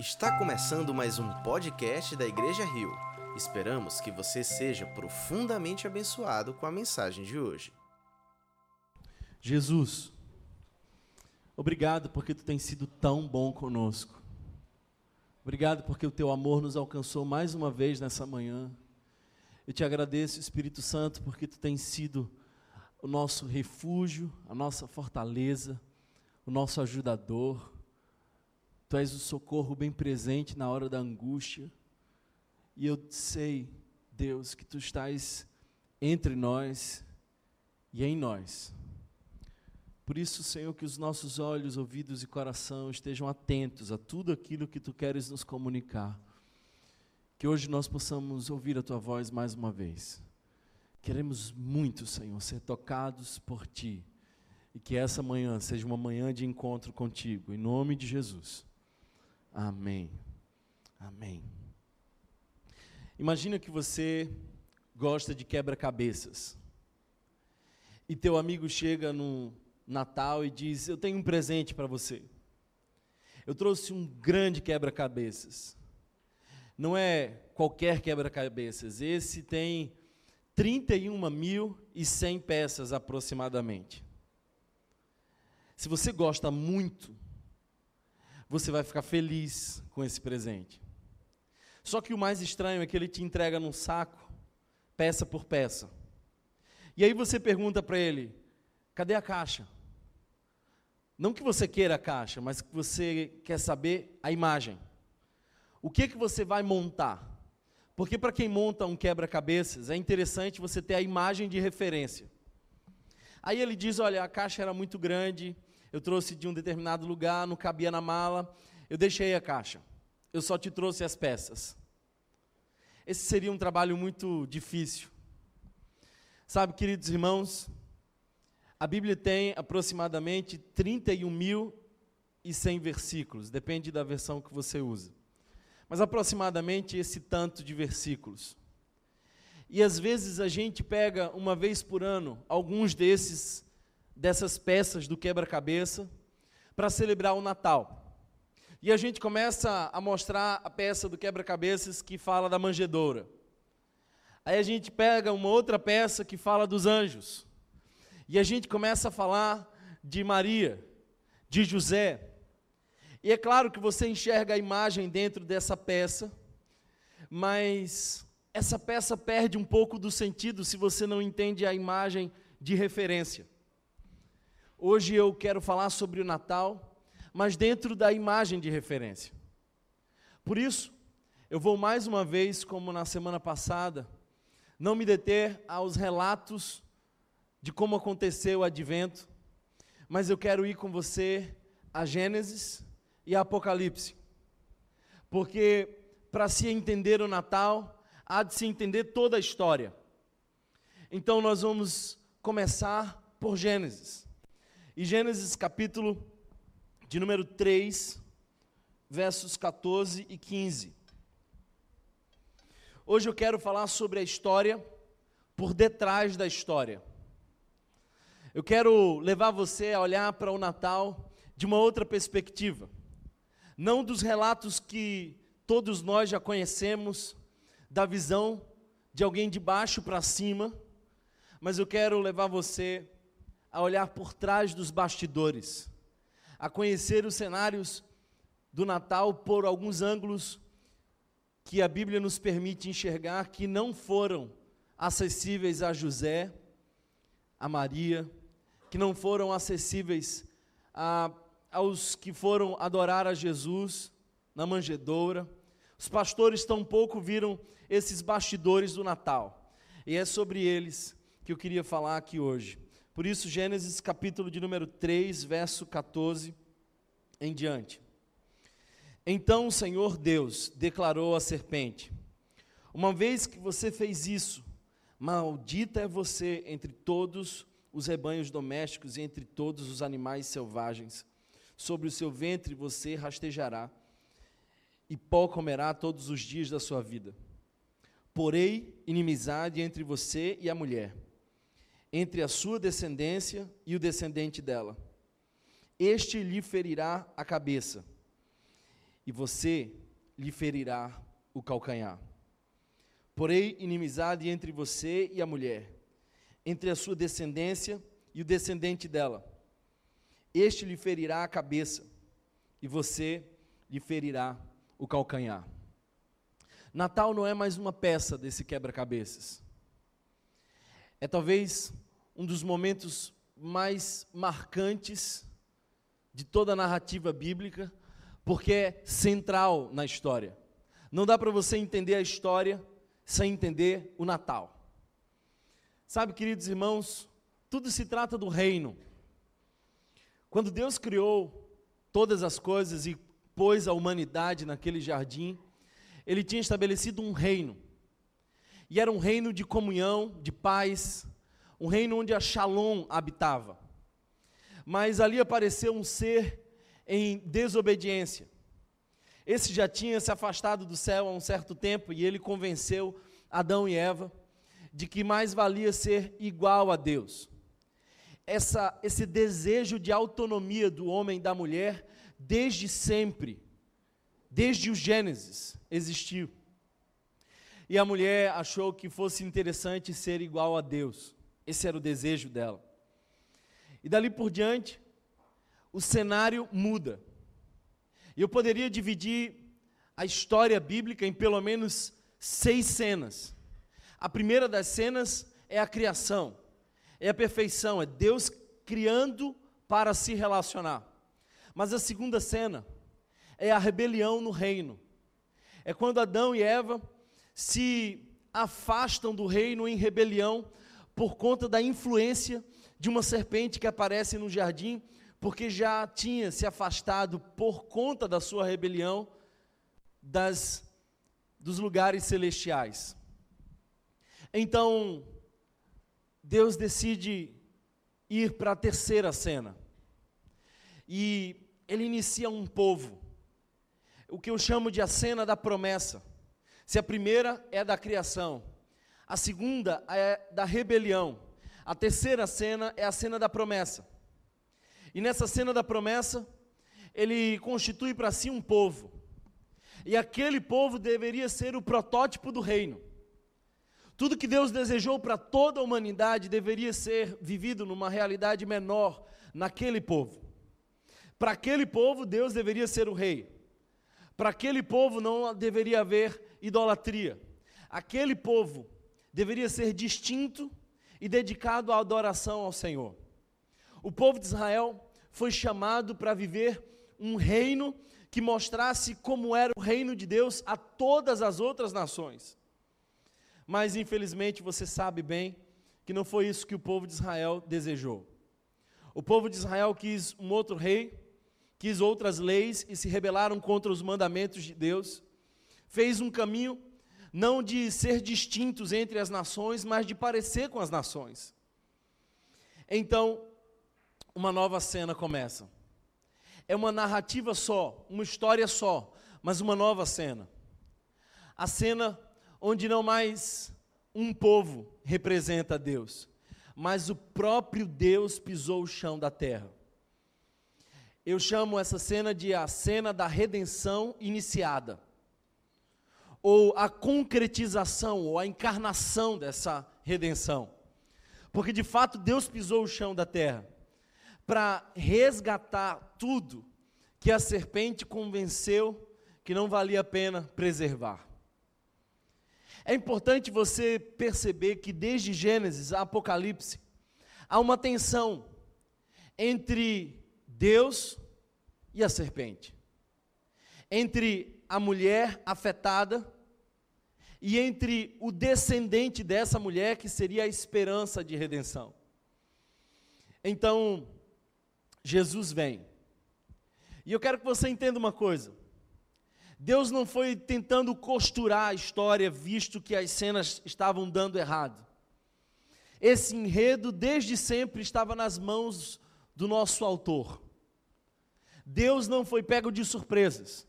Está começando mais um podcast da Igreja Rio. Esperamos que você seja profundamente abençoado com a mensagem de hoje. Jesus, obrigado porque tu tens sido tão bom conosco. Obrigado porque o teu amor nos alcançou mais uma vez nessa manhã. Eu te agradeço, Espírito Santo, porque tu tens sido o nosso refúgio, a nossa fortaleza, o nosso ajudador Tu és o socorro bem presente na hora da angústia. E eu sei, Deus, que tu estás entre nós e em nós. Por isso, Senhor, que os nossos olhos, ouvidos e coração estejam atentos a tudo aquilo que tu queres nos comunicar. Que hoje nós possamos ouvir a tua voz mais uma vez. Queremos muito, Senhor, ser tocados por ti. E que essa manhã seja uma manhã de encontro contigo, em nome de Jesus. Amém. Amém. Imagina que você gosta de quebra-cabeças. E teu amigo chega no Natal e diz: Eu tenho um presente para você. Eu trouxe um grande quebra-cabeças. Não é qualquer quebra-cabeças. Esse tem 31.100 peças aproximadamente. Se você gosta muito você vai ficar feliz com esse presente. Só que o mais estranho é que ele te entrega num saco, peça por peça. E aí você pergunta para ele: cadê a caixa? Não que você queira a caixa, mas que você quer saber a imagem. O que que você vai montar? Porque para quem monta um quebra-cabeças, é interessante você ter a imagem de referência. Aí ele diz: olha, a caixa era muito grande, eu trouxe de um determinado lugar, não cabia na mala, eu deixei a caixa. Eu só te trouxe as peças. Esse seria um trabalho muito difícil. Sabe, queridos irmãos, a Bíblia tem aproximadamente 31.100 versículos, depende da versão que você usa. Mas aproximadamente esse tanto de versículos. E às vezes a gente pega uma vez por ano alguns desses dessas peças do quebra-cabeça para celebrar o Natal. E a gente começa a mostrar a peça do quebra-cabeças que fala da manjedoura. Aí a gente pega uma outra peça que fala dos anjos. E a gente começa a falar de Maria, de José. E é claro que você enxerga a imagem dentro dessa peça, mas essa peça perde um pouco do sentido se você não entende a imagem de referência. Hoje eu quero falar sobre o Natal, mas dentro da imagem de referência. Por isso, eu vou mais uma vez, como na semana passada, não me deter aos relatos de como aconteceu o advento, mas eu quero ir com você a Gênesis e a Apocalipse. Porque para se entender o Natal, há de se entender toda a história. Então nós vamos começar por Gênesis. E Gênesis capítulo de número 3, versos 14 e 15. Hoje eu quero falar sobre a história por detrás da história. Eu quero levar você a olhar para o Natal de uma outra perspectiva. Não dos relatos que todos nós já conhecemos, da visão de alguém de baixo para cima, mas eu quero levar você a olhar por trás dos bastidores, a conhecer os cenários do Natal por alguns ângulos que a Bíblia nos permite enxergar que não foram acessíveis a José, a Maria, que não foram acessíveis a, aos que foram adorar a Jesus na manjedoura. Os pastores tampouco viram esses bastidores do Natal. E é sobre eles que eu queria falar aqui hoje. Por isso, Gênesis capítulo de número 3, verso 14 em diante. Então o Senhor Deus declarou à serpente: Uma vez que você fez isso, maldita é você entre todos os rebanhos domésticos e entre todos os animais selvagens. Sobre o seu ventre você rastejará, e pó comerá todos os dias da sua vida. Porei inimizade entre você e a mulher entre a sua descendência e o descendente dela. Este lhe ferirá a cabeça, e você lhe ferirá o calcanhar. Porém, inimizade entre você e a mulher, entre a sua descendência e o descendente dela. Este lhe ferirá a cabeça, e você lhe ferirá o calcanhar. Natal não é mais uma peça desse quebra-cabeças. É talvez um dos momentos mais marcantes de toda a narrativa bíblica, porque é central na história. Não dá para você entender a história sem entender o Natal. Sabe, queridos irmãos, tudo se trata do reino. Quando Deus criou todas as coisas e pôs a humanidade naquele jardim, ele tinha estabelecido um reino. E era um reino de comunhão, de paz, um reino onde a Shalom habitava. Mas ali apareceu um ser em desobediência. Esse já tinha se afastado do céu há um certo tempo e ele convenceu Adão e Eva de que mais valia ser igual a Deus. Essa, esse desejo de autonomia do homem e da mulher, desde sempre, desde o Gênesis, existiu. E a mulher achou que fosse interessante ser igual a Deus. Esse era o desejo dela. E dali por diante, o cenário muda. Eu poderia dividir a história bíblica em pelo menos seis cenas. A primeira das cenas é a criação, é a perfeição, é Deus criando para se relacionar. Mas a segunda cena é a rebelião no reino. É quando Adão e Eva se afastam do reino em rebelião por conta da influência de uma serpente que aparece no jardim porque já tinha se afastado por conta da sua rebelião das dos lugares celestiais. Então, Deus decide ir para a terceira cena. E ele inicia um povo. O que eu chamo de a cena da promessa. Se a primeira é da criação, a segunda é da rebelião, a terceira cena é a cena da promessa. E nessa cena da promessa, ele constitui para si um povo. E aquele povo deveria ser o protótipo do reino. Tudo que Deus desejou para toda a humanidade deveria ser vivido numa realidade menor naquele povo. Para aquele povo, Deus deveria ser o rei. Para aquele povo não deveria haver idolatria. Aquele povo deveria ser distinto e dedicado à adoração ao Senhor. O povo de Israel foi chamado para viver um reino que mostrasse como era o reino de Deus a todas as outras nações. Mas infelizmente você sabe bem que não foi isso que o povo de Israel desejou. O povo de Israel quis um outro rei, quis outras leis e se rebelaram contra os mandamentos de Deus. Fez um caminho não de ser distintos entre as nações, mas de parecer com as nações. Então, uma nova cena começa. É uma narrativa só, uma história só, mas uma nova cena. A cena onde não mais um povo representa Deus, mas o próprio Deus pisou o chão da terra. Eu chamo essa cena de a cena da redenção iniciada, ou a concretização, ou a encarnação dessa redenção. Porque de fato Deus pisou o chão da terra para resgatar tudo que a serpente convenceu que não valia a pena preservar. É importante você perceber que desde Gênesis a Apocalipse há uma tensão entre Deus e a serpente, entre a mulher afetada e entre o descendente dessa mulher que seria a esperança de redenção. Então, Jesus vem. E eu quero que você entenda uma coisa. Deus não foi tentando costurar a história, visto que as cenas estavam dando errado. Esse enredo, desde sempre, estava nas mãos do nosso autor. Deus não foi pego de surpresas.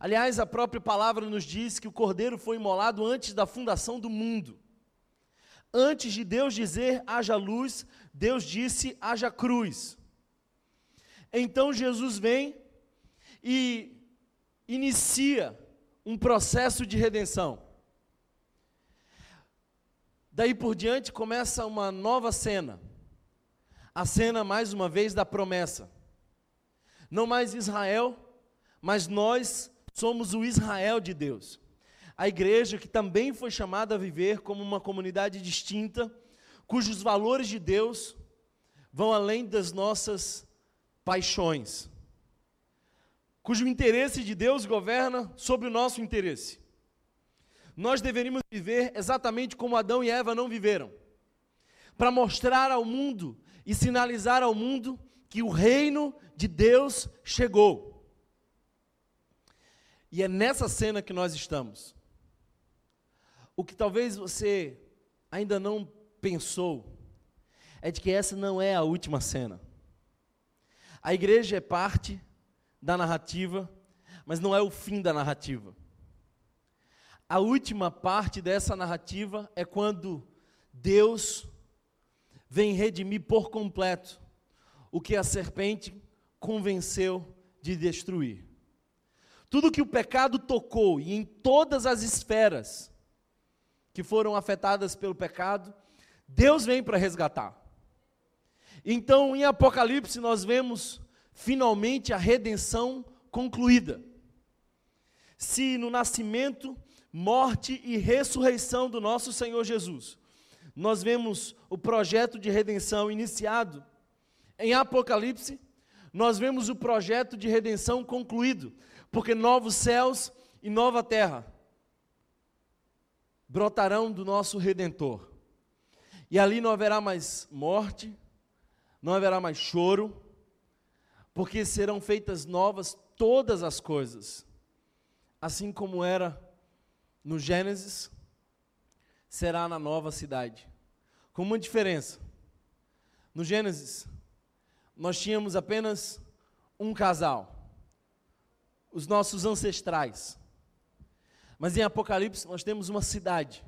Aliás, a própria palavra nos diz que o cordeiro foi imolado antes da fundação do mundo. Antes de Deus dizer haja luz, Deus disse haja cruz. Então Jesus vem e inicia um processo de redenção. Daí por diante começa uma nova cena. A cena, mais uma vez, da promessa. Não mais Israel, mas nós somos o Israel de Deus. A igreja que também foi chamada a viver como uma comunidade distinta, cujos valores de Deus vão além das nossas paixões, cujo interesse de Deus governa sobre o nosso interesse. Nós deveríamos viver exatamente como Adão e Eva não viveram, para mostrar ao mundo e sinalizar ao mundo que o reino de Deus chegou. E é nessa cena que nós estamos. O que talvez você ainda não pensou é de que essa não é a última cena. A igreja é parte da narrativa, mas não é o fim da narrativa. A última parte dessa narrativa é quando Deus vem redimir por completo o que a serpente convenceu de destruir. Tudo que o pecado tocou, e em todas as esferas que foram afetadas pelo pecado, Deus vem para resgatar. Então, em Apocalipse, nós vemos finalmente a redenção concluída. Se no nascimento morte e ressurreição do nosso Senhor Jesus. Nós vemos o projeto de redenção iniciado em Apocalipse, nós vemos o projeto de redenção concluído, porque novos céus e nova terra brotarão do nosso redentor. E ali não haverá mais morte, não haverá mais choro, porque serão feitas novas todas as coisas, assim como era no Gênesis será na nova cidade. Com uma diferença. No Gênesis, nós tínhamos apenas um casal, os nossos ancestrais. Mas em Apocalipse nós temos uma cidade,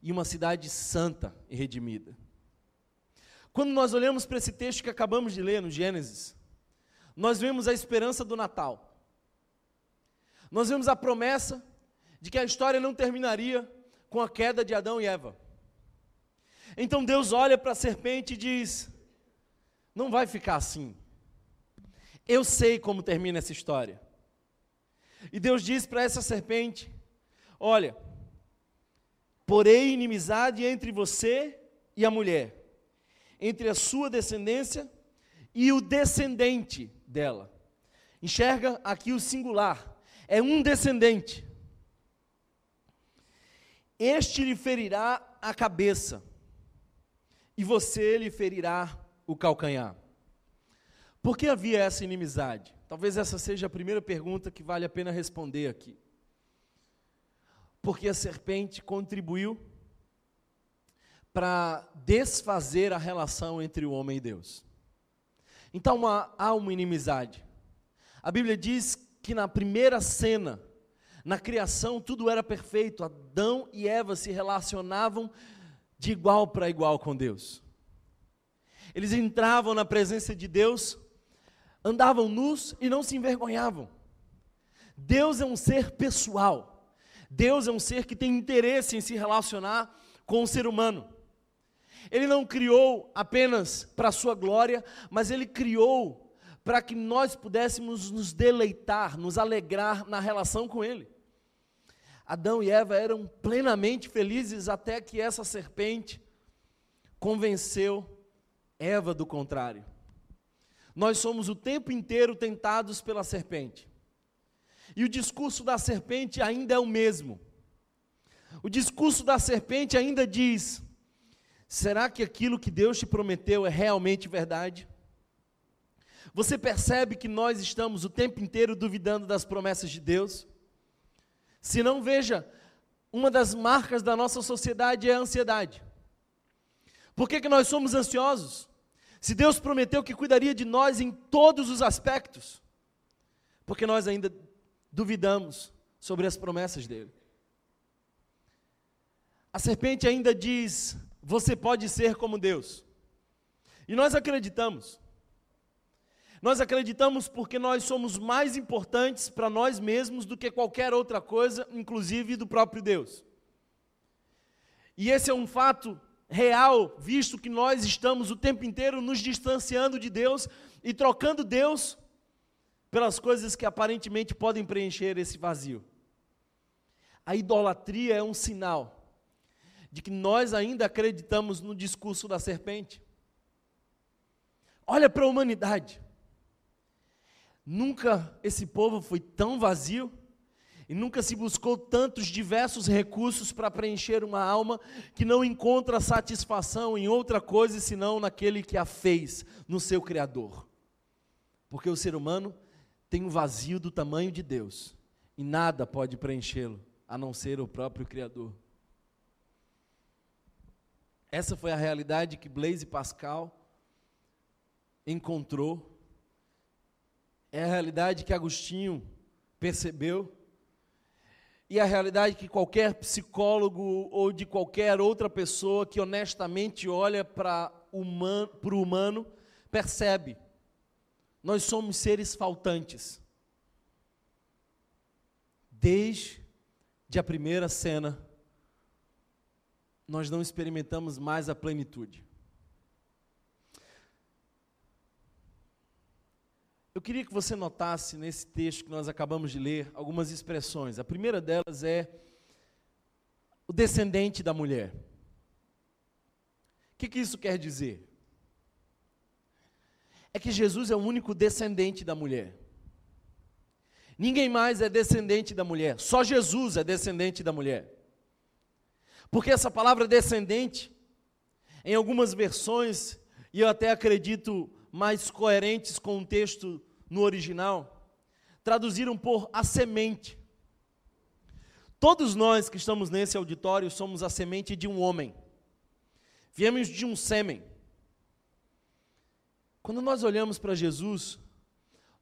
e uma cidade santa e redimida. Quando nós olhamos para esse texto que acabamos de ler no Gênesis, nós vemos a esperança do Natal. Nós vemos a promessa de que a história não terminaria com a queda de Adão e Eva. Então Deus olha para a serpente e diz: Não vai ficar assim. Eu sei como termina essa história. E Deus diz para essa serpente: Olha, porei inimizade entre você e a mulher, entre a sua descendência e o descendente dela. Enxerga aqui o singular, é um descendente. Este lhe ferirá a cabeça, e você lhe ferirá o calcanhar. Por que havia essa inimizade? Talvez essa seja a primeira pergunta que vale a pena responder aqui. Porque a serpente contribuiu para desfazer a relação entre o homem e Deus. Então há uma inimizade. A Bíblia diz que na primeira cena na criação tudo era perfeito, Adão e Eva se relacionavam de igual para igual com Deus. Eles entravam na presença de Deus, andavam nus e não se envergonhavam. Deus é um ser pessoal. Deus é um ser que tem interesse em se relacionar com o ser humano. Ele não criou apenas para a sua glória, mas ele criou para que nós pudéssemos nos deleitar, nos alegrar na relação com ele. Adão e Eva eram plenamente felizes até que essa serpente convenceu Eva do contrário. Nós somos o tempo inteiro tentados pela serpente. E o discurso da serpente ainda é o mesmo. O discurso da serpente ainda diz: será que aquilo que Deus te prometeu é realmente verdade? Você percebe que nós estamos o tempo inteiro duvidando das promessas de Deus? Se não, veja, uma das marcas da nossa sociedade é a ansiedade. Por que, que nós somos ansiosos? Se Deus prometeu que cuidaria de nós em todos os aspectos, porque nós ainda duvidamos sobre as promessas dele. A serpente ainda diz: Você pode ser como Deus. E nós acreditamos. Nós acreditamos porque nós somos mais importantes para nós mesmos do que qualquer outra coisa, inclusive do próprio Deus. E esse é um fato real, visto que nós estamos o tempo inteiro nos distanciando de Deus e trocando Deus pelas coisas que aparentemente podem preencher esse vazio. A idolatria é um sinal de que nós ainda acreditamos no discurso da serpente. Olha para a humanidade. Nunca esse povo foi tão vazio e nunca se buscou tantos diversos recursos para preencher uma alma que não encontra satisfação em outra coisa senão naquele que a fez, no seu Criador. Porque o ser humano tem um vazio do tamanho de Deus e nada pode preenchê-lo a não ser o próprio Criador. Essa foi a realidade que Blaise Pascal encontrou é a realidade que Agostinho percebeu, e a realidade que qualquer psicólogo ou de qualquer outra pessoa que honestamente olha para human, o humano percebe. Nós somos seres faltantes. Desde a primeira cena, nós não experimentamos mais a plenitude. Eu queria que você notasse nesse texto que nós acabamos de ler algumas expressões. A primeira delas é o descendente da mulher. O que, que isso quer dizer? É que Jesus é o único descendente da mulher. Ninguém mais é descendente da mulher, só Jesus é descendente da mulher. Porque essa palavra descendente, em algumas versões, e eu até acredito mais coerentes com o texto no original, traduziram por a semente. Todos nós que estamos nesse auditório somos a semente de um homem. Viemos de um sêmen. Quando nós olhamos para Jesus,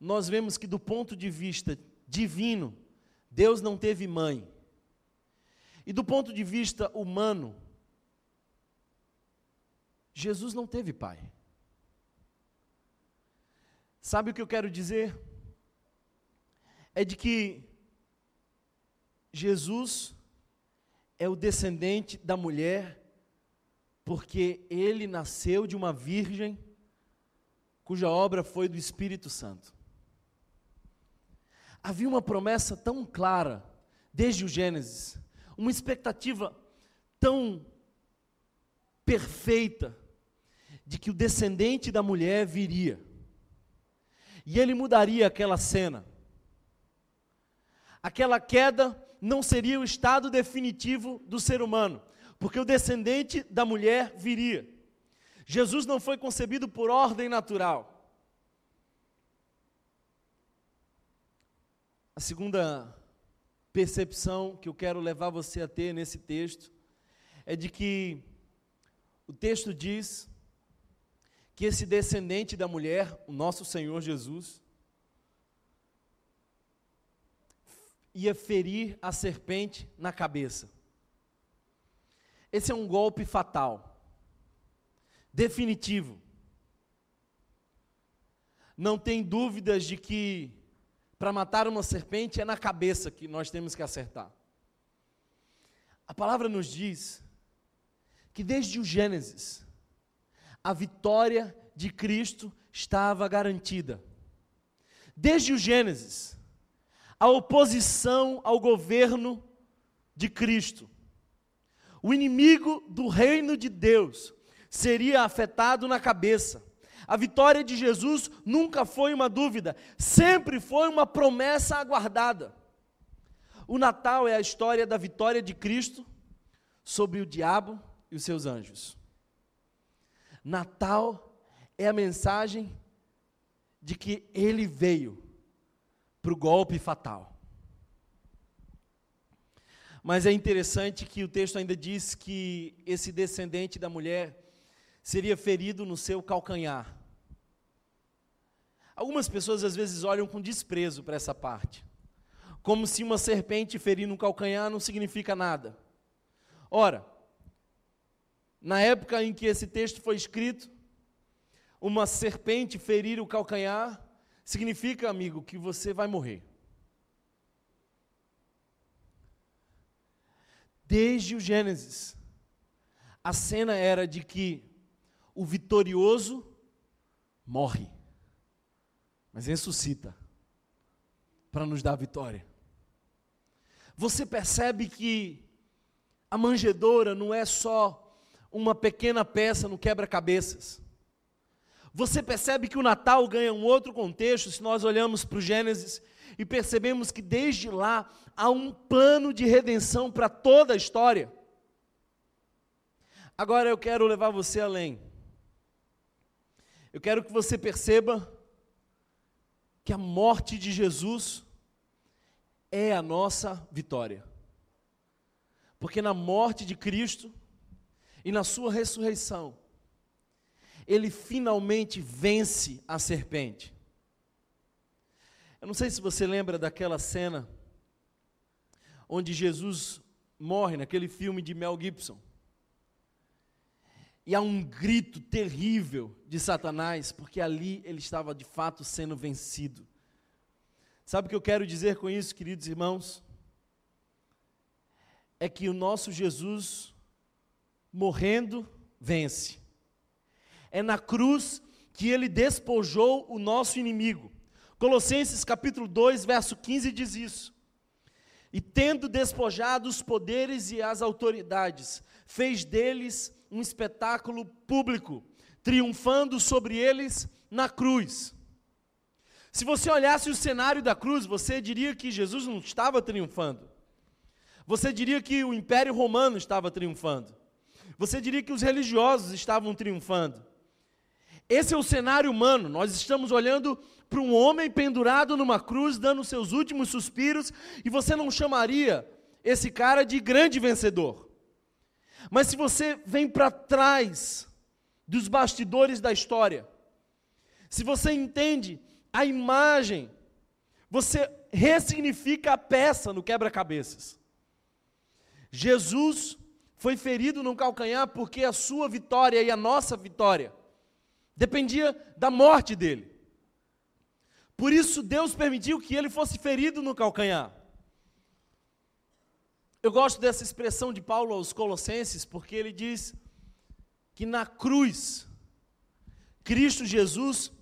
nós vemos que do ponto de vista divino, Deus não teve mãe. E do ponto de vista humano, Jesus não teve pai. Sabe o que eu quero dizer? É de que Jesus é o descendente da mulher, porque ele nasceu de uma virgem cuja obra foi do Espírito Santo. Havia uma promessa tão clara, desde o Gênesis, uma expectativa tão perfeita, de que o descendente da mulher viria e ele mudaria aquela cena. Aquela queda não seria o estado definitivo do ser humano, porque o descendente da mulher viria. Jesus não foi concebido por ordem natural. A segunda percepção que eu quero levar você a ter nesse texto é de que o texto diz que esse descendente da mulher, o nosso Senhor Jesus, ia ferir a serpente na cabeça. Esse é um golpe fatal, definitivo. Não tem dúvidas de que para matar uma serpente é na cabeça que nós temos que acertar. A palavra nos diz que desde o Gênesis, a vitória de Cristo estava garantida. Desde o Gênesis, a oposição ao governo de Cristo. O inimigo do reino de Deus seria afetado na cabeça. A vitória de Jesus nunca foi uma dúvida, sempre foi uma promessa aguardada. O Natal é a história da vitória de Cristo sobre o diabo e os seus anjos. Natal é a mensagem de que ele veio para o golpe fatal. Mas é interessante que o texto ainda diz que esse descendente da mulher seria ferido no seu calcanhar. Algumas pessoas às vezes olham com desprezo para essa parte, como se uma serpente ferir no calcanhar não significa nada. Ora, na época em que esse texto foi escrito, uma serpente ferir o calcanhar significa, amigo, que você vai morrer. Desde o Gênesis, a cena era de que o vitorioso morre, mas ressuscita para nos dar vitória. Você percebe que a manjedoura não é só uma pequena peça no quebra-cabeças. Você percebe que o Natal ganha um outro contexto se nós olhamos para o Gênesis e percebemos que desde lá há um plano de redenção para toda a história. Agora eu quero levar você além. Eu quero que você perceba que a morte de Jesus é a nossa vitória. Porque na morte de Cristo e na sua ressurreição, ele finalmente vence a serpente. Eu não sei se você lembra daquela cena onde Jesus morre naquele filme de Mel Gibson. E há um grito terrível de Satanás, porque ali ele estava de fato sendo vencido. Sabe o que eu quero dizer com isso, queridos irmãos? É que o nosso Jesus, morrendo, vence. É na cruz que ele despojou o nosso inimigo. Colossenses capítulo 2, verso 15 diz isso. E tendo despojado os poderes e as autoridades, fez deles um espetáculo público, triunfando sobre eles na cruz. Se você olhasse o cenário da cruz, você diria que Jesus não estava triunfando. Você diria que o Império Romano estava triunfando. Você diria que os religiosos estavam triunfando. Esse é o cenário humano. Nós estamos olhando para um homem pendurado numa cruz, dando seus últimos suspiros, e você não chamaria esse cara de grande vencedor. Mas se você vem para trás dos bastidores da história, se você entende a imagem, você ressignifica a peça no quebra-cabeças. Jesus foi ferido no calcanhar porque a sua vitória e a nossa vitória dependia da morte dele. Por isso Deus permitiu que ele fosse ferido no calcanhar. Eu gosto dessa expressão de Paulo aos Colossenses, porque ele diz que na cruz, Cristo Jesus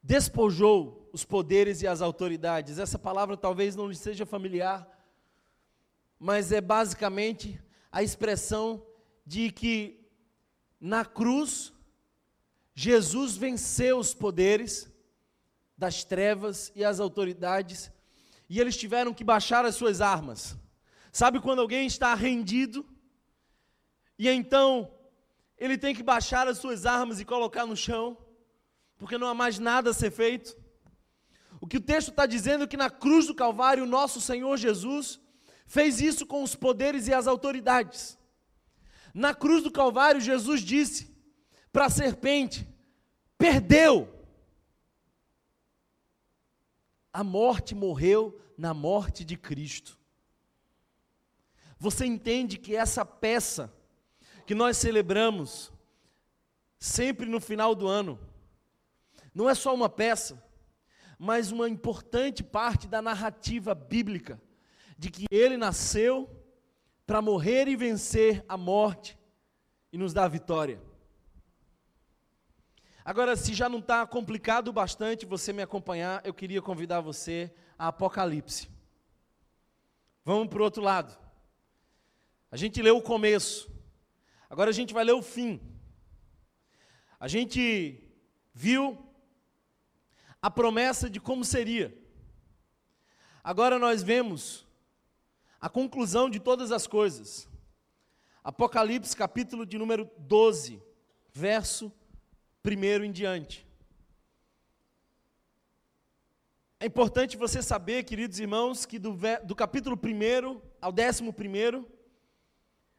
despojou os poderes e as autoridades. Essa palavra talvez não lhe seja familiar, mas é basicamente a expressão de que na cruz Jesus venceu os poderes das trevas e as autoridades e eles tiveram que baixar as suas armas. Sabe quando alguém está rendido e então ele tem que baixar as suas armas e colocar no chão? porque não há mais nada a ser feito. O que o texto está dizendo é que na cruz do Calvário, nosso Senhor Jesus fez isso com os poderes e as autoridades. Na cruz do Calvário, Jesus disse para a serpente: perdeu. A morte morreu na morte de Cristo. Você entende que essa peça que nós celebramos sempre no final do ano, não é só uma peça, mas uma importante parte da narrativa bíblica de que ele nasceu para morrer e vencer a morte e nos dar vitória. Agora, se já não está complicado bastante você me acompanhar, eu queria convidar você a Apocalipse. Vamos para o outro lado. A gente leu o começo, agora a gente vai ler o fim. A gente viu a promessa de como seria. Agora nós vemos a conclusão de todas as coisas. Apocalipse, capítulo de número 12, verso 1 em diante. É importante você saber, queridos irmãos, que do, do capítulo 1 ao 11,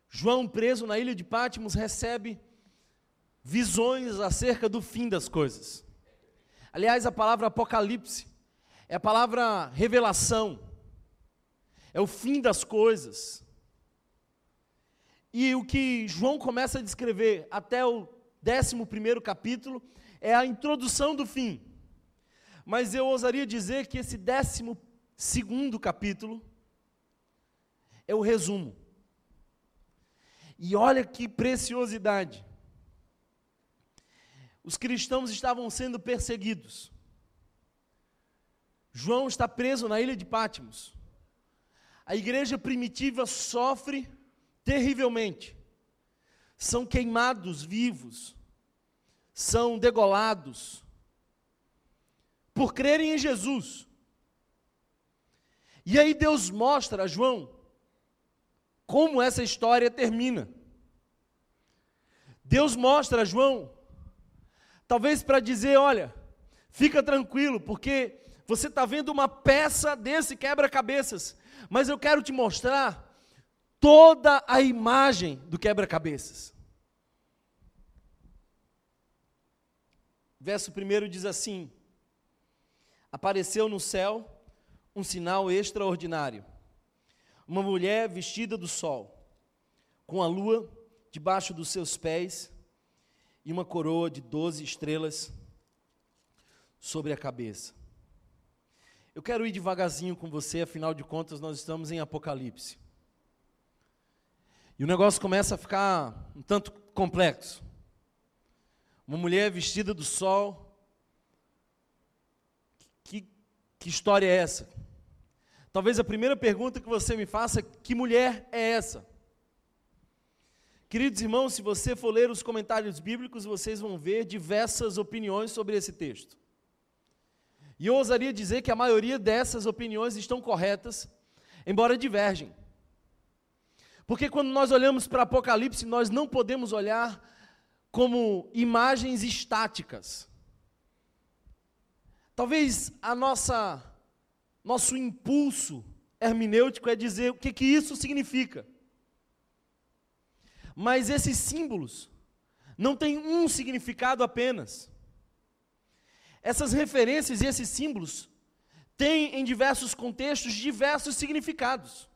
João, preso na ilha de Pátimos, recebe visões acerca do fim das coisas. Aliás, a palavra apocalipse é a palavra revelação, é o fim das coisas. E o que João começa a descrever até o 11 capítulo é a introdução do fim. Mas eu ousaria dizer que esse décimo segundo capítulo é o resumo. E olha que preciosidade. Os cristãos estavam sendo perseguidos. João está preso na ilha de Pátimos. A igreja primitiva sofre terrivelmente. São queimados vivos, são degolados por crerem em Jesus. E aí Deus mostra a João como essa história termina. Deus mostra a João, talvez para dizer: olha, fica tranquilo, porque você está vendo uma peça desse quebra-cabeças, mas eu quero te mostrar toda a imagem do quebra-cabeças. Verso 1 diz assim: Apareceu no céu um sinal extraordinário. Uma mulher vestida do sol, com a lua debaixo dos seus pés e uma coroa de doze estrelas sobre a cabeça. Eu quero ir devagarzinho com você, afinal de contas, nós estamos em Apocalipse. E o negócio começa a ficar um tanto complexo. Uma mulher vestida do sol. Que, que história é essa? Talvez a primeira pergunta que você me faça é: que mulher é essa? Queridos irmãos, se você for ler os comentários bíblicos, vocês vão ver diversas opiniões sobre esse texto. E eu ousaria dizer que a maioria dessas opiniões estão corretas, embora divergem. Porque quando nós olhamos para Apocalipse, nós não podemos olhar como imagens estáticas. Talvez a nossa nosso impulso hermenêutico é dizer o que, que isso significa. Mas esses símbolos não têm um significado apenas. Essas referências e esses símbolos têm em diversos contextos diversos significados.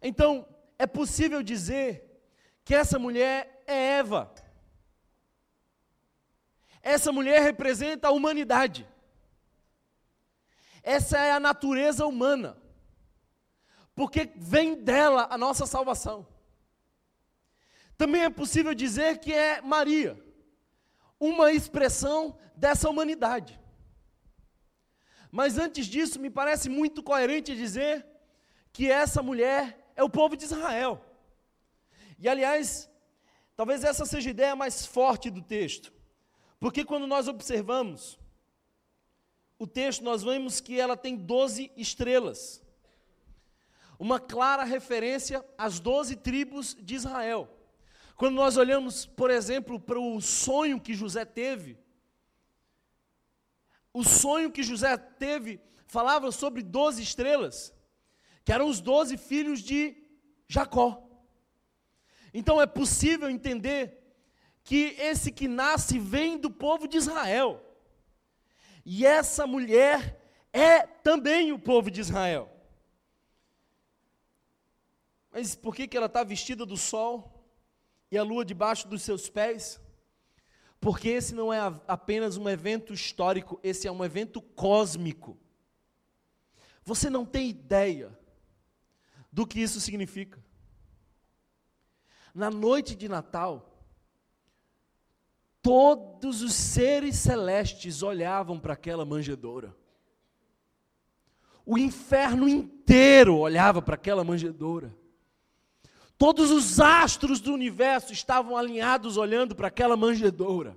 Então, é possível dizer que essa mulher é Eva. Essa mulher representa a humanidade. Essa é a natureza humana. Porque vem dela a nossa salvação. Também é possível dizer que é Maria, uma expressão dessa humanidade. Mas antes disso, me parece muito coerente dizer que essa mulher é o povo de Israel. E aliás, talvez essa seja a ideia mais forte do texto, porque quando nós observamos o texto, nós vemos que ela tem 12 estrelas, uma clara referência às 12 tribos de Israel. Quando nós olhamos, por exemplo, para o sonho que José teve, o sonho que José teve falava sobre 12 estrelas que eram os doze filhos de Jacó. Então é possível entender que esse que nasce vem do povo de Israel. E essa mulher é também o povo de Israel. Mas por que, que ela está vestida do sol e a lua debaixo dos seus pés? Porque esse não é apenas um evento histórico, esse é um evento cósmico. Você não tem ideia do que isso significa. Na noite de Natal, todos os seres celestes olhavam para aquela manjedoura. O inferno inteiro olhava para aquela manjedoura. Todos os astros do universo estavam alinhados olhando para aquela manjedoura.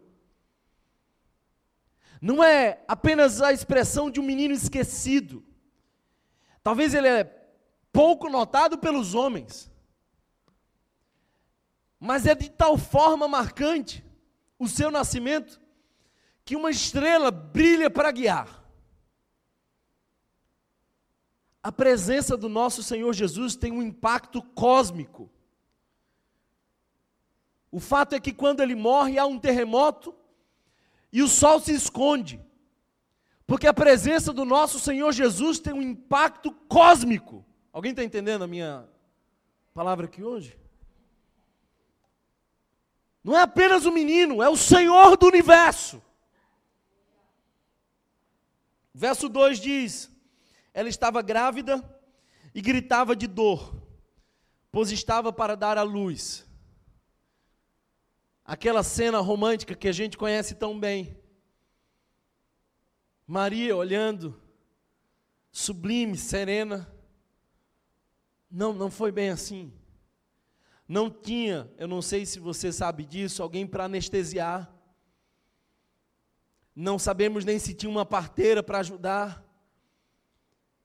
Não é apenas a expressão de um menino esquecido. Talvez ele é pouco notado pelos homens. Mas é de tal forma marcante o seu nascimento que uma estrela brilha para guiar. A presença do nosso Senhor Jesus tem um impacto cósmico. O fato é que quando ele morre há um terremoto e o sol se esconde. Porque a presença do nosso Senhor Jesus tem um impacto cósmico. Alguém está entendendo a minha palavra aqui hoje? Não é apenas o menino, é o Senhor do universo. Verso 2 diz: Ela estava grávida e gritava de dor, pois estava para dar à luz. Aquela cena romântica que a gente conhece tão bem. Maria olhando, sublime, serena. Não, não foi bem assim. Não tinha, eu não sei se você sabe disso, alguém para anestesiar. Não sabemos nem se tinha uma parteira para ajudar.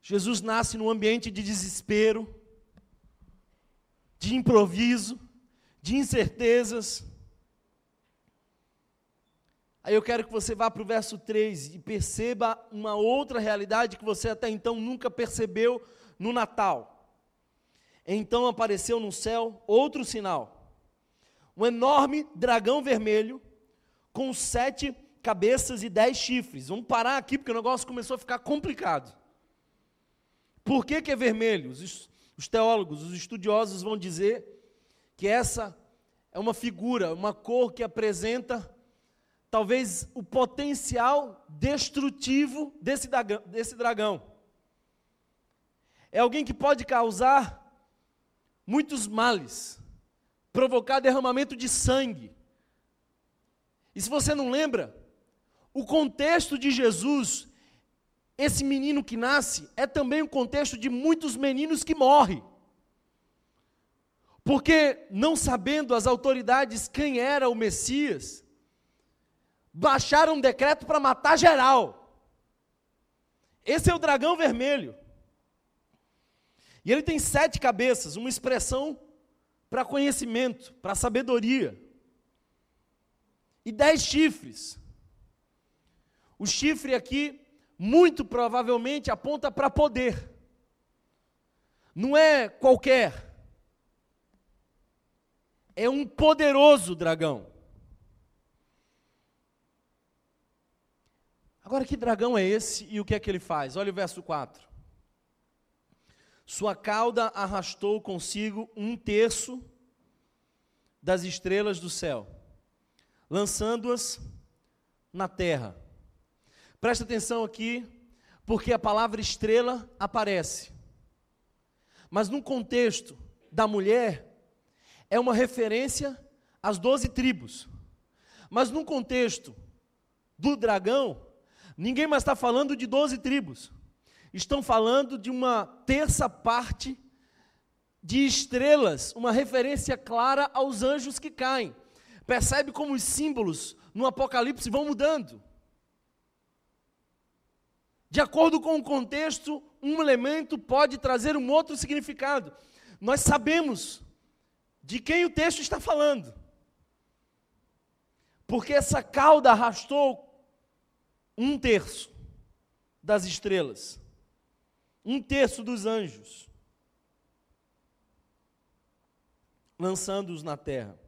Jesus nasce num ambiente de desespero, de improviso, de incertezas. Aí eu quero que você vá para o verso 3 e perceba uma outra realidade que você até então nunca percebeu no Natal. Então apareceu no céu outro sinal: um enorme dragão vermelho com sete cabeças e dez chifres. Vamos parar aqui porque o negócio começou a ficar complicado. Por que, que é vermelho? Os, os teólogos, os estudiosos vão dizer que essa é uma figura, uma cor que apresenta talvez o potencial destrutivo desse desse dragão. É alguém que pode causar muitos males, provocar derramamento de sangue. E se você não lembra, o contexto de Jesus, esse menino que nasce, é também o contexto de muitos meninos que morrem. Porque, não sabendo as autoridades quem era o Messias, baixaram um decreto para matar geral. Esse é o dragão vermelho. E ele tem sete cabeças, uma expressão para conhecimento, para sabedoria. E dez chifres. O chifre aqui, muito provavelmente, aponta para poder. Não é qualquer. É um poderoso dragão. Agora, que dragão é esse e o que é que ele faz? Olha o verso 4. Sua cauda arrastou consigo um terço das estrelas do céu, lançando-as na terra. Presta atenção aqui, porque a palavra estrela aparece. Mas no contexto da mulher, é uma referência às doze tribos. Mas no contexto do dragão, ninguém mais está falando de doze tribos estão falando de uma terça parte de estrelas, uma referência clara aos anjos que caem. Percebe como os símbolos no Apocalipse vão mudando. De acordo com o contexto, um elemento pode trazer um outro significado. Nós sabemos de quem o texto está falando. Porque essa cauda arrastou um terço das estrelas um terço dos anjos, lançando-os na terra.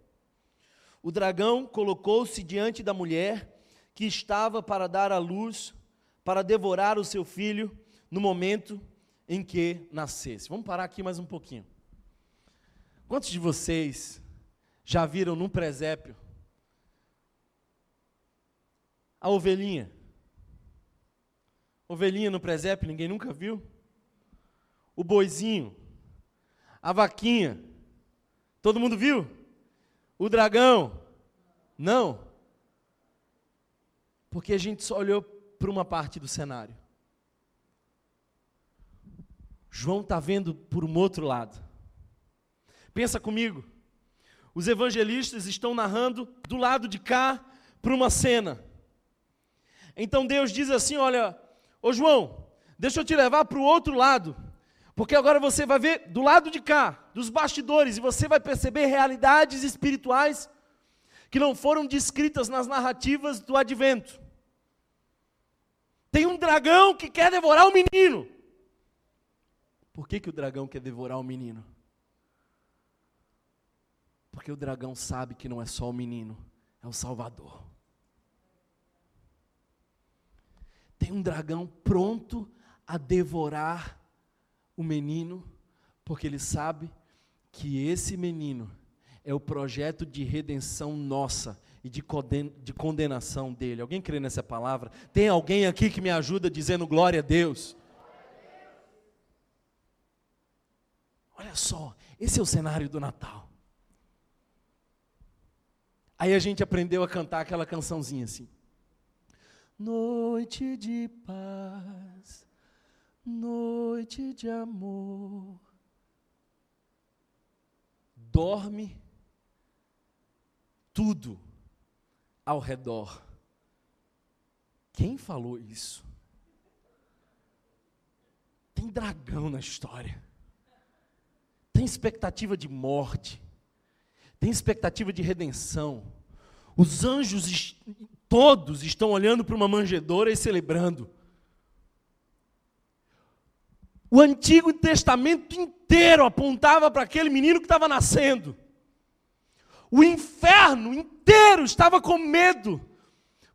O dragão colocou-se diante da mulher que estava para dar à luz, para devorar o seu filho no momento em que nascesse. Vamos parar aqui mais um pouquinho. Quantos de vocês já viram num presépio a ovelhinha? Ovelhinha no presépio, ninguém nunca viu? o boizinho, a vaquinha. Todo mundo viu? O dragão? Não. Porque a gente só olhou para uma parte do cenário. João está vendo por um outro lado. Pensa comigo. Os evangelistas estão narrando do lado de cá para uma cena. Então Deus diz assim: Olha, ô João, deixa eu te levar para o outro lado. Porque agora você vai ver do lado de cá, dos bastidores, e você vai perceber realidades espirituais que não foram descritas nas narrativas do advento. Tem um dragão que quer devorar o menino. Por que, que o dragão quer devorar o menino? Porque o dragão sabe que não é só o menino, é o Salvador. Tem um dragão pronto a devorar o menino, porque ele sabe que esse menino é o projeto de redenção nossa e de condenação dele. Alguém crê nessa palavra? Tem alguém aqui que me ajuda dizendo glória a Deus? Olha só, esse é o cenário do Natal. Aí a gente aprendeu a cantar aquela cançãozinha assim. Noite de paz, noite de amor. Dorme tudo ao redor. Quem falou isso? Tem dragão na história. Tem expectativa de morte. Tem expectativa de redenção. Os anjos todos estão olhando para uma manjedoura e celebrando. O Antigo Testamento inteiro apontava para aquele menino que estava nascendo. O inferno inteiro estava com medo,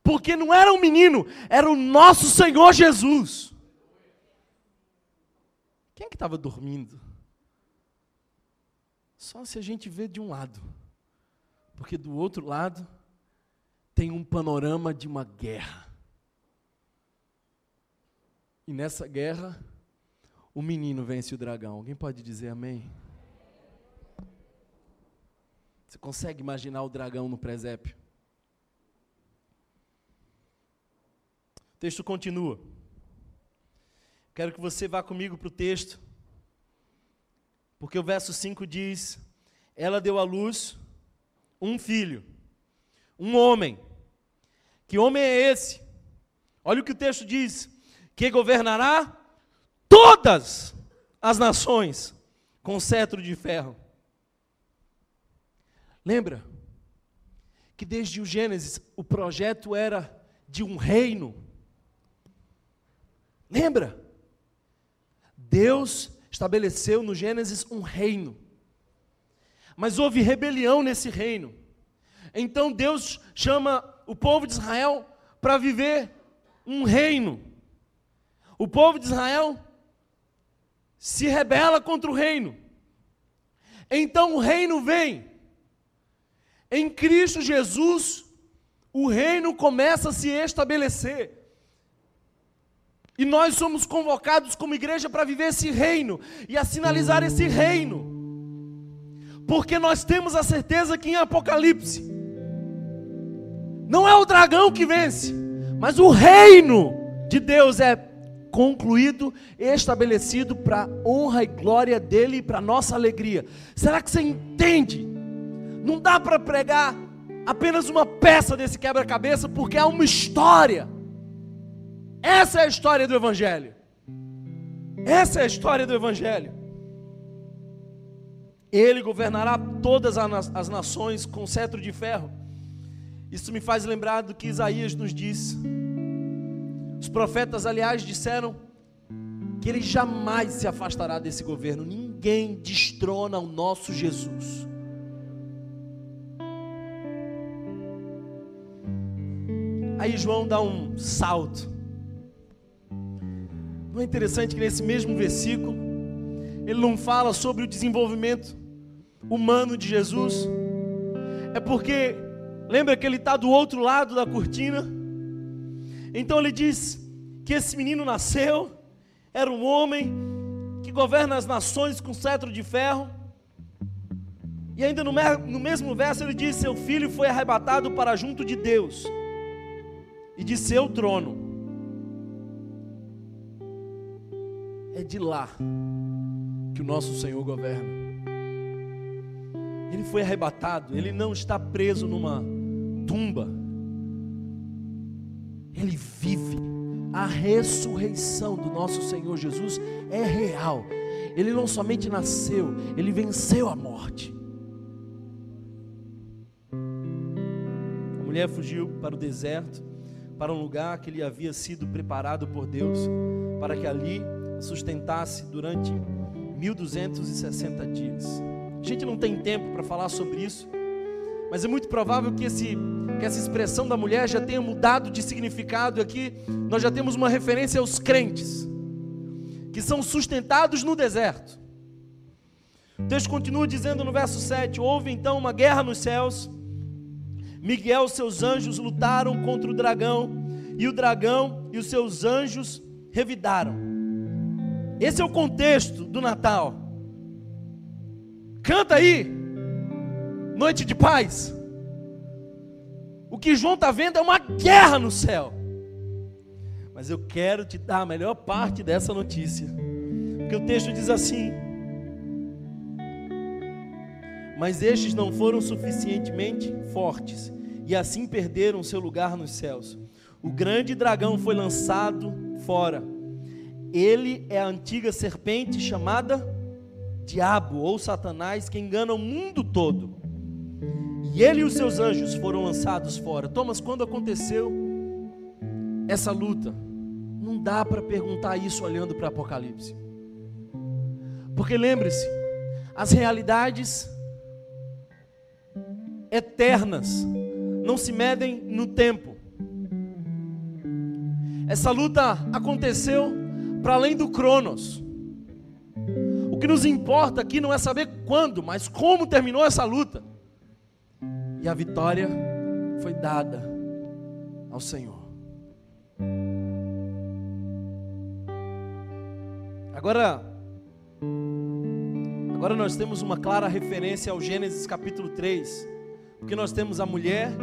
porque não era um menino, era o nosso Senhor Jesus. Quem é que estava dormindo? Só se a gente vê de um lado, porque do outro lado tem um panorama de uma guerra. E nessa guerra, o menino vence o dragão. Alguém pode dizer amém? Você consegue imaginar o dragão no presépio? O texto continua. Quero que você vá comigo para o texto, porque o verso 5 diz: Ela deu à luz um filho, um homem. Que homem é esse? Olha o que o texto diz: que governará todas as nações com cetro de ferro. Lembra que desde o Gênesis o projeto era de um reino. Lembra? Deus estabeleceu no Gênesis um reino. Mas houve rebelião nesse reino. Então Deus chama o povo de Israel para viver um reino. O povo de Israel se rebela contra o reino. Então o reino vem em Cristo Jesus, o reino começa a se estabelecer. E nós somos convocados como igreja para viver esse reino e a sinalizar esse reino. Porque nós temos a certeza que em Apocalipse não é o dragão que vence, mas o reino de Deus é concluído, estabelecido para honra e glória dele e para nossa alegria. Será que você entende não dá para pregar apenas uma peça desse quebra-cabeça, porque é uma história. Essa é a história do Evangelho. Essa é a história do Evangelho. Ele governará todas as nações com cetro de ferro. Isso me faz lembrar do que Isaías nos disse. Os profetas, aliás, disseram que ele jamais se afastará desse governo. Ninguém destrona o nosso Jesus. Aí João dá um salto. Não é interessante que nesse mesmo versículo, ele não fala sobre o desenvolvimento humano de Jesus? É porque, lembra que ele está do outro lado da cortina? Então ele diz que esse menino nasceu, era um homem que governa as nações com cetro de ferro. E ainda no, mesmo verso ele diz: Seu filho foi arrebatado para junto de Deus e de seu trono. É de lá que o nosso Senhor governa. Ele foi arrebatado, ele não está preso numa tumba. Ele vive. A ressurreição do nosso Senhor Jesus é real. Ele não somente nasceu, ele venceu a morte. A mulher fugiu para o deserto para um lugar que lhe havia sido preparado por Deus, para que ali sustentasse durante 1260 dias. A gente não tem tempo para falar sobre isso, mas é muito provável que, esse, que essa expressão da mulher já tenha mudado de significado. Aqui nós já temos uma referência aos crentes, que são sustentados no deserto. O texto continua dizendo no verso 7: Houve então uma guerra nos céus, Miguel e seus anjos lutaram contra o dragão, e o dragão e os seus anjos revidaram. Esse é o contexto do Natal. Canta aí, noite de paz. O que João está vendo é uma guerra no céu. Mas eu quero te dar a melhor parte dessa notícia. Porque o texto diz assim: Mas estes não foram suficientemente fortes, e assim perderam seu lugar nos céus. O grande dragão foi lançado fora. Ele é a antiga serpente chamada Diabo ou Satanás, que engana o mundo todo. E ele e os seus anjos foram lançados fora. Thomas, quando aconteceu essa luta? Não dá para perguntar isso olhando para Apocalipse. Porque lembre-se, as realidades eternas não se medem no tempo. Essa luta aconteceu para além do Cronos. O que nos importa aqui não é saber quando, mas como terminou essa luta. E a vitória foi dada ao Senhor. Agora, agora nós temos uma clara referência ao Gênesis capítulo 3, porque nós temos a mulher,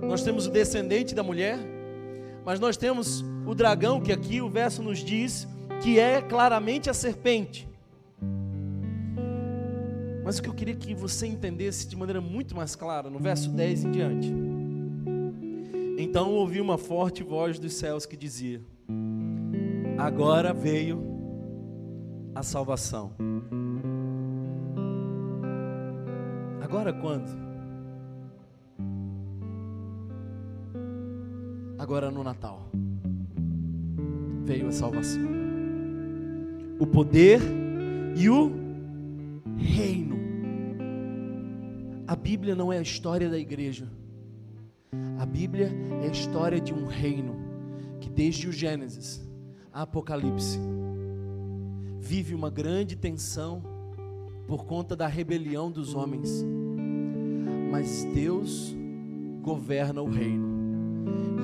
nós temos o descendente da mulher, mas nós temos o dragão, que aqui o verso nos diz que é claramente a serpente. Mas o que eu queria que você entendesse de maneira muito mais clara, no verso 10 em diante. Então ouvi uma forte voz dos céus que dizia: Agora veio a salvação. Agora quando? Agora no Natal. Veio a salvação. O poder e o reino. A Bíblia não é a história da igreja. A Bíblia é a história de um reino que desde o Gênesis a Apocalipse vive uma grande tensão por conta da rebelião dos homens. Mas Deus governa o reino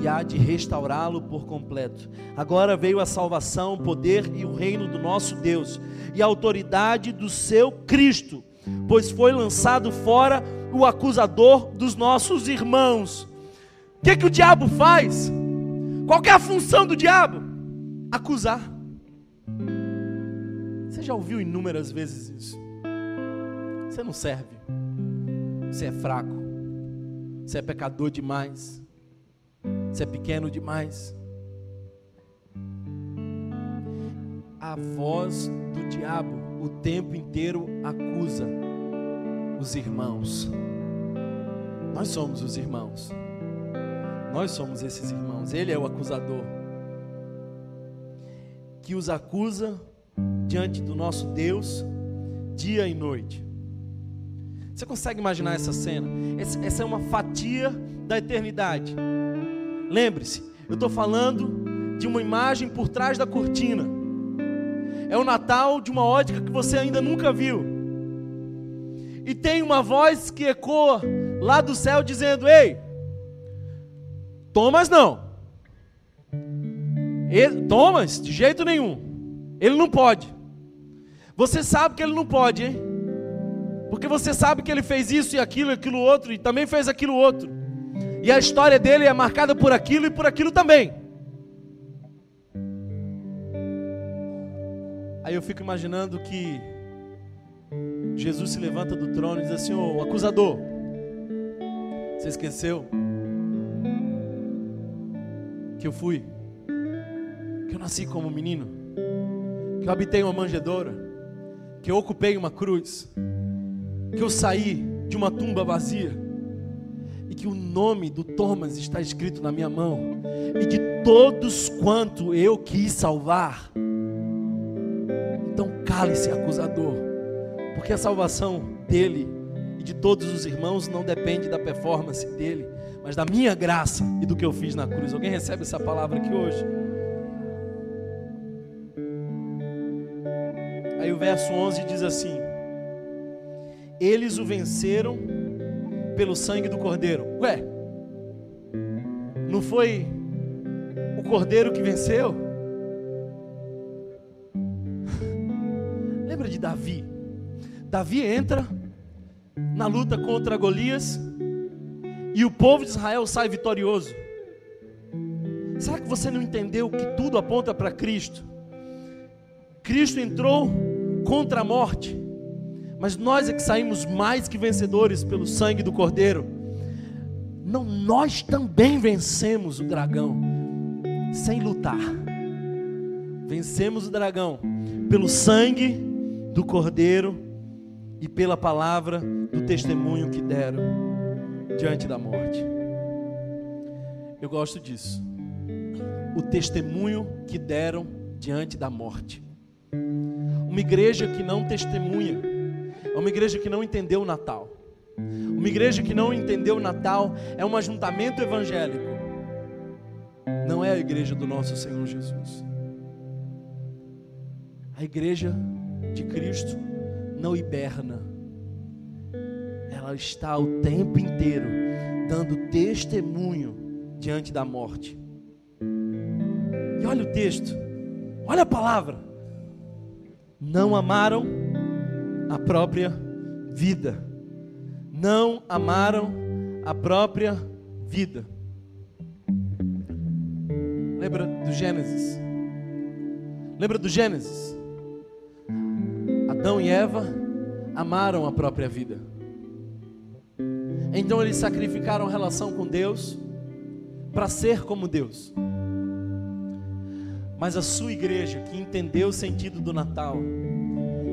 e há de restaurá-lo por completo. Agora veio a salvação, o poder e o reino do nosso Deus e a autoridade do seu Cristo, pois foi lançado fora o acusador dos nossos irmãos. O que, que o diabo faz? Qual é a função do diabo? Acusar. Você já ouviu inúmeras vezes isso? Você não serve. Você é fraco. Você é pecador demais. Você é pequeno demais. A voz do diabo o tempo inteiro acusa os irmãos. Nós somos os irmãos. Nós somos esses irmãos. Ele é o acusador. Que os acusa diante do nosso Deus, dia e noite. Você consegue imaginar essa cena? Essa é uma fatia da eternidade. Lembre-se, eu estou falando de uma imagem por trás da cortina. É o Natal de uma ótica que você ainda nunca viu. E tem uma voz que ecoa lá do céu dizendo: Ei, Thomas não. Ele, Thomas, de jeito nenhum. Ele não pode. Você sabe que ele não pode, hein? Porque você sabe que ele fez isso e aquilo e aquilo outro e também fez aquilo outro. E a história dele é marcada por aquilo e por aquilo também. Aí eu fico imaginando que Jesus se levanta do trono e diz assim: Ô acusador, você esqueceu que eu fui, que eu nasci como menino, que eu habitei uma manjedoura que eu ocupei uma cruz, que eu saí de uma tumba vazia que o nome do Thomas está escrito na minha mão e de todos quanto eu quis salvar. Então cale-se, acusador, porque a salvação dele e de todos os irmãos não depende da performance dele, mas da minha graça e do que eu fiz na cruz. Alguém recebe essa palavra aqui hoje? Aí o verso 11 diz assim: Eles o venceram pelo sangue do Cordeiro. Ué, não foi o Cordeiro que venceu? Lembra de Davi? Davi entra na luta contra Golias e o povo de Israel sai vitorioso. Será que você não entendeu que tudo aponta para Cristo? Cristo entrou contra a morte, mas nós é que saímos mais que vencedores pelo sangue do Cordeiro. Não, nós também vencemos o dragão sem lutar. Vencemos o dragão pelo sangue do Cordeiro e pela palavra do testemunho que deram diante da morte. Eu gosto disso. O testemunho que deram diante da morte. Uma igreja que não testemunha, é uma igreja que não entendeu o Natal. Uma igreja que não entendeu o Natal é um ajuntamento evangélico. Não é a igreja do nosso Senhor Jesus. A igreja de Cristo não hiberna. Ela está o tempo inteiro dando testemunho diante da morte. E olha o texto, olha a palavra não amaram a própria vida. Não amaram a própria vida. Lembra do Gênesis? Lembra do Gênesis? Adão e Eva amaram a própria vida. Então eles sacrificaram relação com Deus para ser como Deus. Mas a sua igreja, que entendeu o sentido do Natal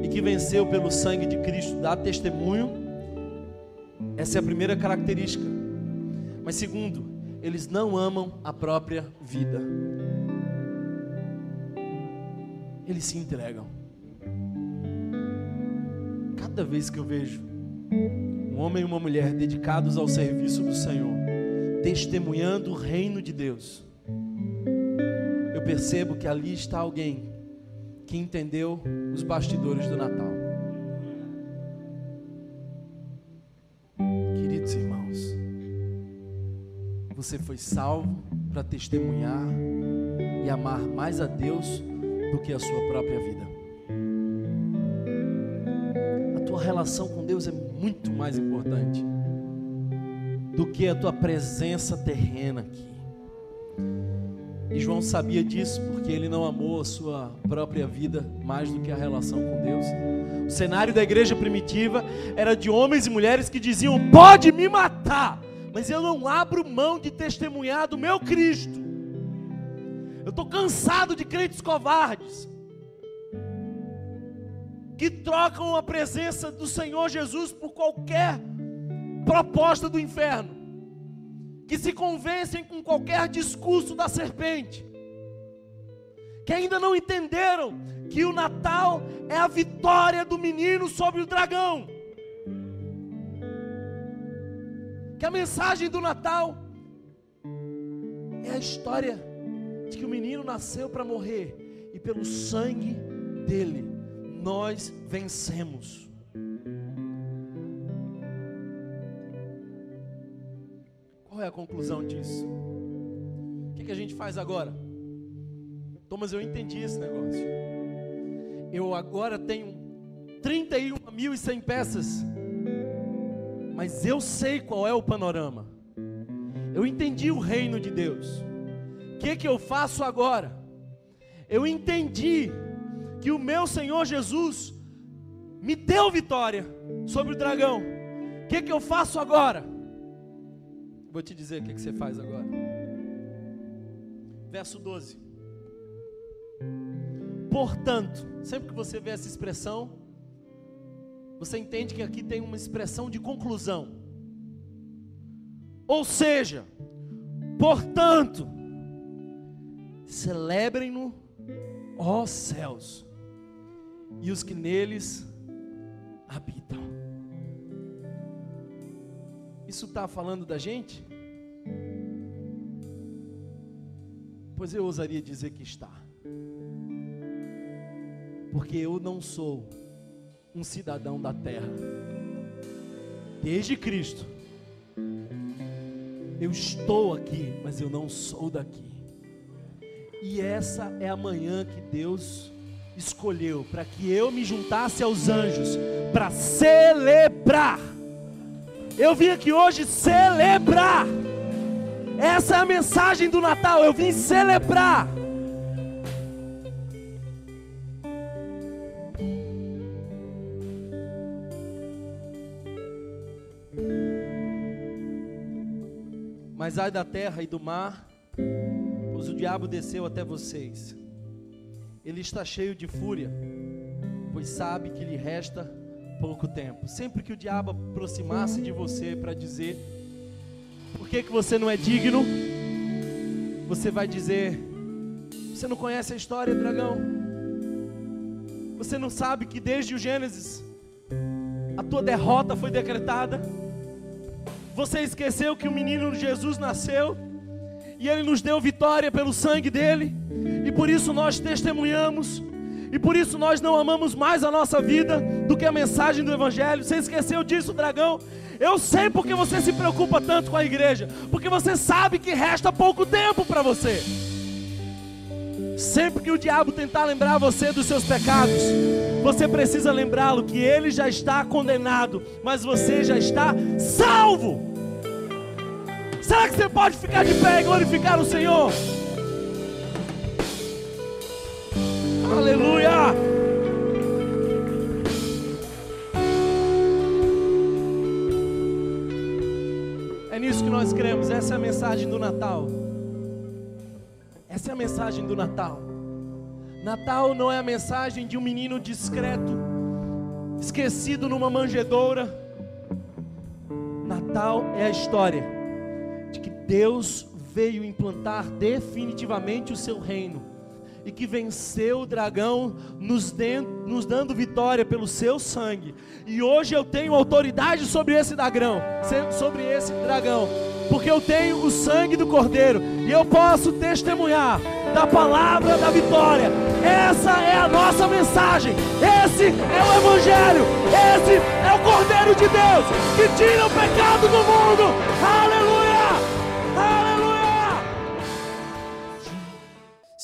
e que venceu pelo sangue de Cristo, dá testemunho. Essa é a primeira característica. Mas segundo, eles não amam a própria vida. Eles se entregam. Cada vez que eu vejo um homem e uma mulher dedicados ao serviço do Senhor, testemunhando o reino de Deus, percebo que ali está alguém que entendeu os bastidores do Natal. Queridos irmãos, você foi salvo para testemunhar e amar mais a Deus do que a sua própria vida. A tua relação com Deus é muito mais importante do que a tua presença terrena aqui. E João sabia disso porque ele não amou a sua própria vida mais do que a relação com Deus. O cenário da igreja primitiva era de homens e mulheres que diziam: Pode me matar, mas eu não abro mão de testemunhar do meu Cristo. Eu estou cansado de crentes covardes que trocam a presença do Senhor Jesus por qualquer proposta do inferno que se convencem com qualquer discurso da serpente, que ainda não entenderam que o Natal é a vitória do menino sobre o dragão. Que a mensagem do Natal é a história de que o menino nasceu para morrer e pelo sangue dele nós vencemos. Qual é a conclusão disso? O que, que a gente faz agora? Thomas, eu entendi esse negócio. Eu agora tenho 31.100 peças, mas eu sei qual é o panorama. Eu entendi o reino de Deus. O que, que eu faço agora? Eu entendi que o meu Senhor Jesus me deu vitória sobre o dragão. O que, que eu faço agora? Vou te dizer o que, que você faz agora. Verso 12. Portanto, sempre que você vê essa expressão, você entende que aqui tem uma expressão de conclusão. Ou seja, portanto, celebrem-no, ó céus, e os que neles habitam. Isso está falando da gente? Pois eu ousaria dizer que está. Porque eu não sou um cidadão da terra. Desde Cristo, Eu estou aqui, mas eu não sou daqui. E essa é a manhã que Deus escolheu para que eu me juntasse aos anjos para celebrar. Eu vim aqui hoje celebrar. Essa é a mensagem do Natal. Eu vim celebrar. Mas ai da terra e do mar, pois o diabo desceu até vocês. Ele está cheio de fúria, pois sabe que lhe resta pouco tempo. Sempre que o diabo aproximasse de você para dizer por que, que você não é digno, você vai dizer: Você não conhece a história, dragão? Você não sabe que desde o Gênesis a tua derrota foi decretada? Você esqueceu que o menino Jesus nasceu e ele nos deu vitória pelo sangue dele, e por isso nós testemunhamos, e por isso nós não amamos mais a nossa vida do que a mensagem do Evangelho. Você esqueceu disso, dragão? Eu sei porque você se preocupa tanto com a igreja, porque você sabe que resta pouco tempo para você. Sempre que o diabo tentar lembrar você dos seus pecados, você precisa lembrá-lo que ele já está condenado, mas você já está salvo. Será que você pode ficar de pé e glorificar o Senhor? Aleluia! É nisso que nós cremos, essa é a mensagem do Natal. Essa é a mensagem do Natal. Natal não é a mensagem de um menino discreto, esquecido numa manjedoura. Natal é a história de que Deus veio implantar definitivamente o seu reino e que venceu o dragão, nos, nos, dando vitória pelo seu sangue. E hoje eu tenho autoridade sobre esse dragão, sobre esse dragão, porque eu tenho o sangue do Cordeiro e eu posso testemunhar da palavra da vitória. Essa é a nossa mensagem. Esse é o Evangelho. Esse é o Cordeiro de Deus que tira o pecado do mundo. Aleluia!